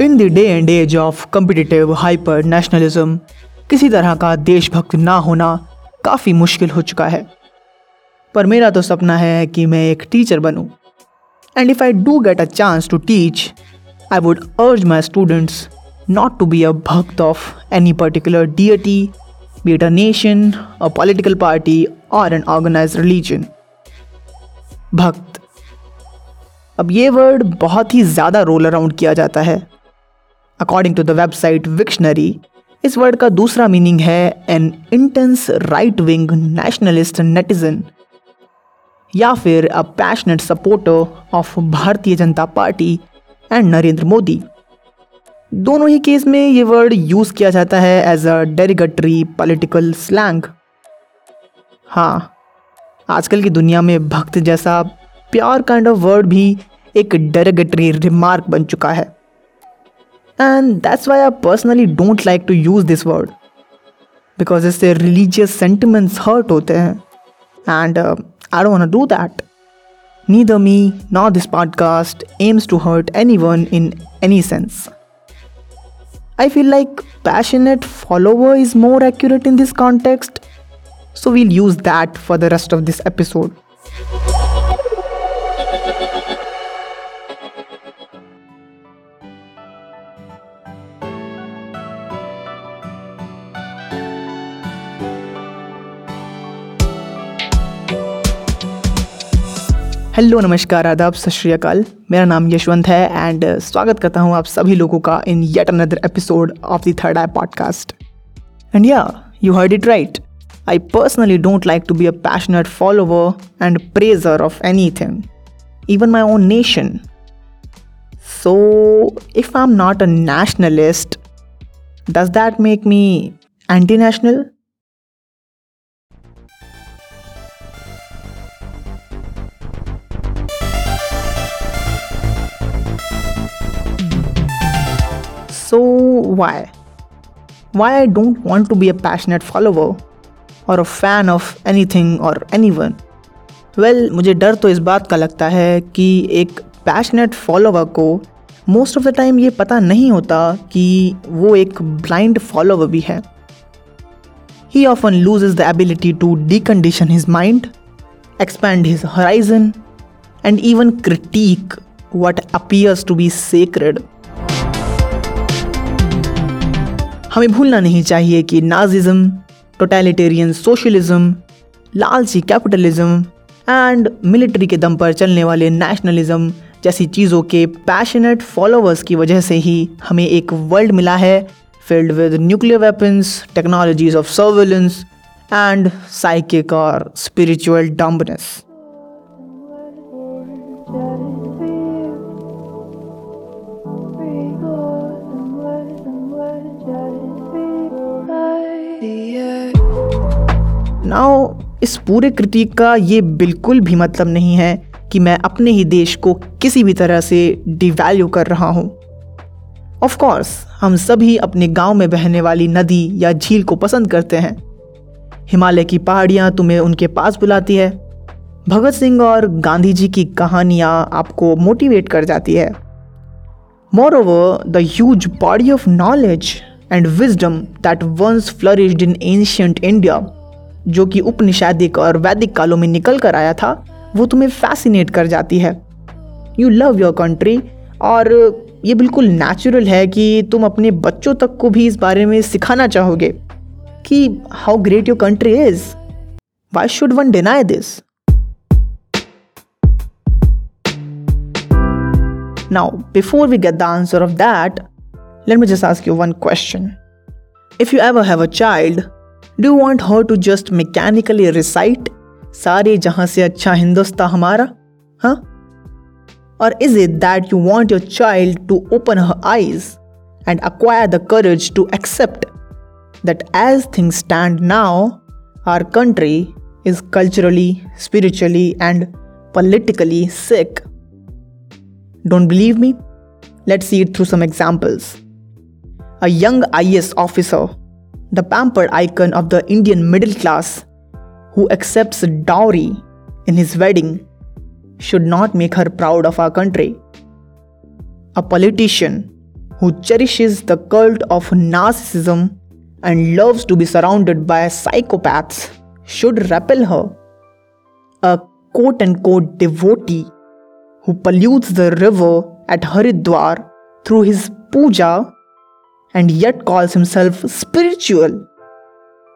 In the day and age of competitive hyper nationalism किसी तरह का देशभक्त ना होना काफ़ी मुश्किल हो चुका है। पर मेरा तो सपना है कि मैं एक teacher बनूं। And if I do get a chance to teach I would urge my students not to be a bhakt of any particular deity be it a nation a political party और an organized religion भक्त अब ये word बहुत ही ज़्यादा role around किया जाता है। According to the website Wiktionary इस वर्ड का दूसरा मीनिंग है an intense right wing nationalist netizen या फिर a passionate supporter of Bharatiya Janata party and Narendra Modi. दोनों ही केस में ये वर्ड यूज़ किया जाता है as a derogatory political slang हाँ आजकल की दुनिया में भक्त जैसा प्यार काइंड ऑफ़ वर्ड भी एक डेरिगेटरी रिमार्क बन चुका है। And that's why I personally don't like to use this word because इससे रिलीजियस सेंटिमेंट्स हर्ट होते हैं। And I don't do that neither me not this podcast aims to hurt anyone in any sense. I feel like passionate follower is more accurate in this context, so we'll use that for the rest of this episode. Hello नमस्कार आदाब सत श्रीकाल मेरा नाम यशवंत है and स्वागत करता हूँ आप सभी लोगों का in yet another episode of the third eye podcast and yeah you heard it right I personally don't like to be a passionate follower and praiser of anything even my own nation so if I am not a nationalist does that make me anti So, why? Why I don't want to be a passionate follower or a fan of anything or anyone? Well मुझे डर तो इस बात का लगता है कि एक पैशनेट फॉलोवर को मोस्ट ऑफ़ द टाइम ये पता नहीं होता कि वो एक ब्लाइंड फॉलोवर भी है he often lose is the ability to decondition his mind expand his horizon and even critique what appears to be sacred हमें भूलना नहीं चाहिए कि नाजिज्म, टोटलिटेरियन सोशलिज्म, लालची कैपिटलिज्म एंड मिलिट्री के दम पर चलने वाले नेशनलिज्म जैसी चीज़ों के पैशनेट फॉलोअर्स की वजह से ही हमें एक वर्ल्ड मिला है filled with nuclear weapons technologies of surveillance and psychic और स्पिरिचुअल डम्बनेस नाउ इस पूरे क्रिटिक का ये बिल्कुल भी मतलब नहीं है कि मैं अपने ही देश को किसी भी तरह से डिवैल्यू कर रहा हूँ। ऑफ़ कोर्स हम सभी अपने गाँव में बहने वाली नदी या झील को पसंद करते हैं। हिमालय की पहाड़ियाँ तुम्हें उनके पास बुलाती है। भगत सिंह और गांधी जी की कहानियाँ आपको मोटिवेट कर जाती है। Moreover the huge body of knowledge and wisdom that once flourished in ancient India जो कि उपनिषादिक और वैदिक कालों में निकल कर आया था वो तुम्हें फैसिनेट कर जाती है। यू लव योर कंट्री और ये बिल्कुल नेचुरल है कि तुम अपने बच्चों तक को भी इस बारे में सिखाना चाहोगे कि how great your country is why should one deny this Now, before we get the answer of that, let me just ask you one question. If you ever have a child Do want her to just mechanically recite सारे जहां से अच्छा हिंदुस्तान हमारा हाँ और is it that you want your child to open her eyes and acquire the courage to accept that as things stand now, our country is culturally, spiritually, and politically sick. Don't believe me? Let's see it through some examples. A young IS officer the pampered icon of the Indian middle class, who accepts dowry in his wedding should not make her proud of our country. A politician who cherishes the cult of narcissism and loves to be surrounded by psychopaths should repel her. A quote unquote devotee who pollutes the river at Haridwar through his puja and yet calls himself spiritual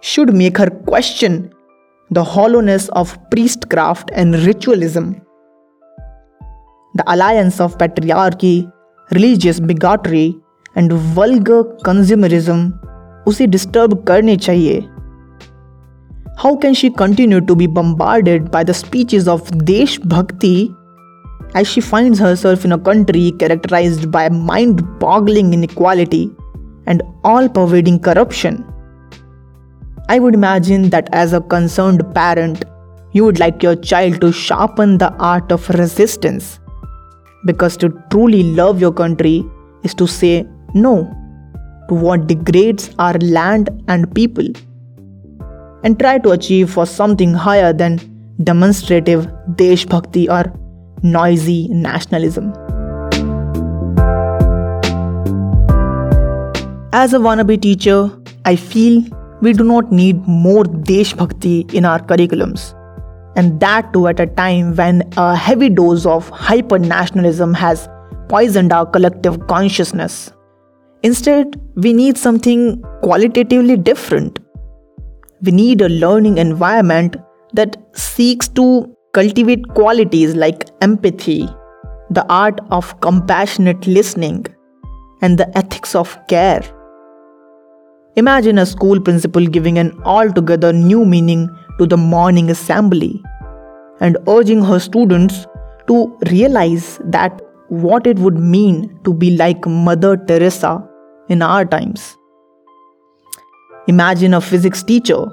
should make her question the hollowness of priestcraft and ritualism. The alliance of patriarchy, religious bigotry, and vulgar consumerism उसे disturb करने चाहिए How can she continue to be bombarded by the speeches of Desh Bhakti as she finds herself in a country characterized by mind boggling inequality And all pervading corruption? I would imagine that as a concerned parent, you would like your child to sharpen the art of resistance. Because to truly love your country is to say no to what degrades our land and people and try to achieve for something higher than demonstrative Desh Bhakti or noisy nationalism. As a wannabe teacher, I feel we do not need more Desh Bhakti in our curriculums. And that too at a time when a heavy dose of hyper nationalism has poisoned our collective consciousness. Instead, we need something qualitatively different. We need a learning environment that seeks to cultivate qualities like empathy, the art of compassionate listening, and the ethics of care. Imagine a school principal giving an altogether new meaning to the morning assembly and urging her students to realize that what it would mean to be like Mother Teresa in our times. Imagine a physics teacher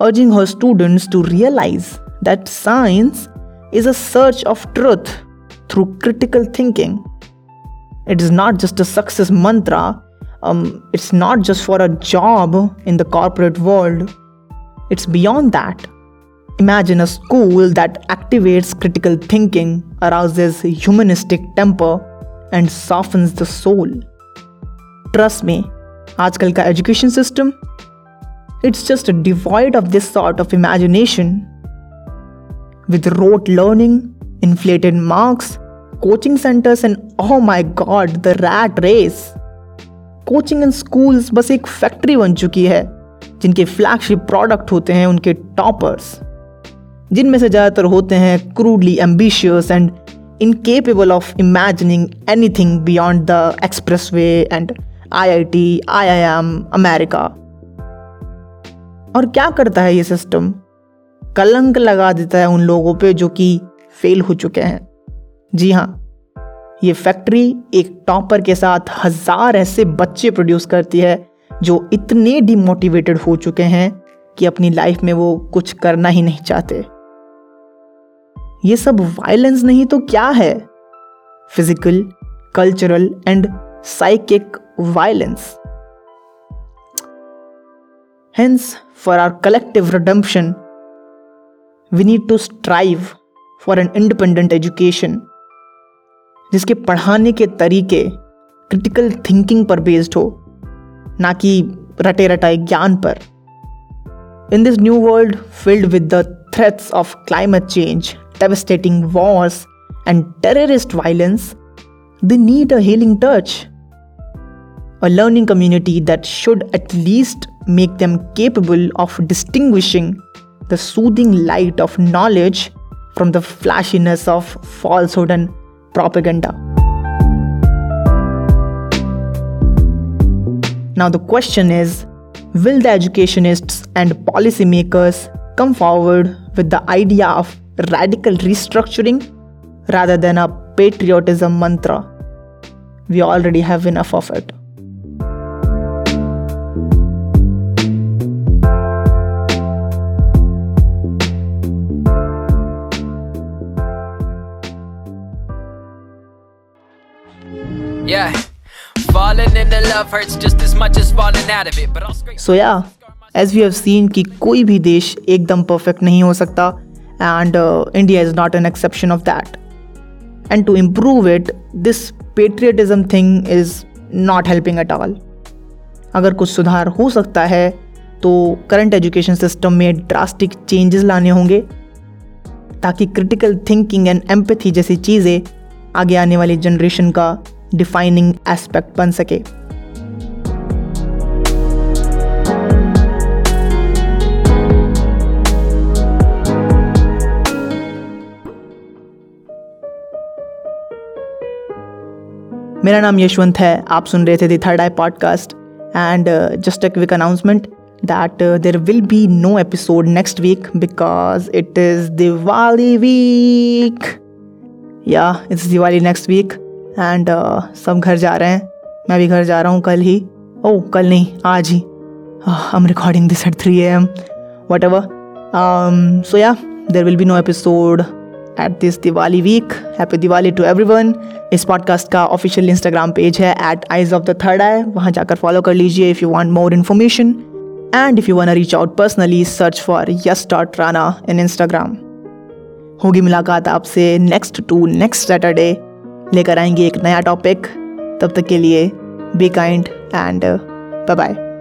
urging her students to realize that science is a search of truth through critical thinking. It is not just a success mantra um, it's not just for a job in the corporate world, it's beyond that. Imagine a school that activates critical thinking, arouses humanistic temper, and softens the soul. Trust me, आजकल का education system, it's just devoid of this sort of imagination. With rote learning, inflated marks, coaching centers, and oh my god, the rat race. Coaching and schools बस एक factory बन चुकी है, जिनके flagship product होते हैं उनके टॉपर्स जिनमें से ज़्यादातर होते हैं crudely ambitious and incapable of imagining anything beyond the expressway and I I T I I M America और क्या करता है ये सिस्टम कलंक लगा देता है उन लोगों पे जो कि फेल हो चुके हैं। जी हाँ ये फैक्ट्री एक टॉपर के साथ हज़ार ऐसे बच्चे प्रोड्यूस करती है जो इतने डिमोटिवेटेड हो चुके हैं कि अपनी लाइफ में वो कुछ करना ही नहीं चाहते। ये सब वायलेंस नहीं तो क्या है? Physical cultural and psychic violence hence for our collective redemption we need to strive for an independent education जिसके पढ़ाने के तरीके क्रिटिकल थिंकिंग पर बेस्ड हो, ना कि रटे रटाए ज्ञान पर। In this new world filled with the threats of climate change devastating wars and terrorist violence the need a healing touch a learning community that should at least make them capable of distinguishing the soothing light of knowledge from the flashiness of falsehood and propaganda. Now, the question is will the educationists and policymakers come forward with the idea of radical restructuring rather than a patriotism mantra? We already have enough of it. Yeah. Falling in the love hurts just as much as falling out of it. But I'll scrape. So, yeah. As we have seen कि कोई भी देश एकदम perfect नहीं हो सकता and India is not an exception of that and to improve it this patriotism thing is not helping at all अगर कुछ सुधार हो सकता है तो करंट एजुकेशन सिस्टम में ड्रास्टिक चेंजेस लाने होंगे, ताकि क्रिटिकल थिंकिंग एंड एम्पथी जैसी चीज़ें आगे आने वाली जनरेशन का डिफाइनिंग एस्पेक्ट बन सके मेरा नाम यशवंत है आप सुन रहे थे the third eye podcast and just a quick announcement uh, there will be no episode next week because it is Diwali week. Yeah, it's Diwali next week and uh, सब घर जा रहे हैं। मैं भी घर जा रहा हूँ कल ही। ओ oh, कल नहीं आज ही। I am recording this at three am whatever so yeah there will be no episode at this Diwali week happy Diwali to everyone इस पॉडकास्ट का ऑफिशियल इंस्टाग्राम पेज है at eyes of the third eye वहाँ जाकर follow कर लीजिए if you want more information And if you reach out personally search for yes dot Rana in Instagram होगी मुलाकात आपसे नेक्स्ट टू नेक्स्ट सैटरडे लेकर आएँगे एक नया टॉपिक तब तक के लिए be kind and bye bye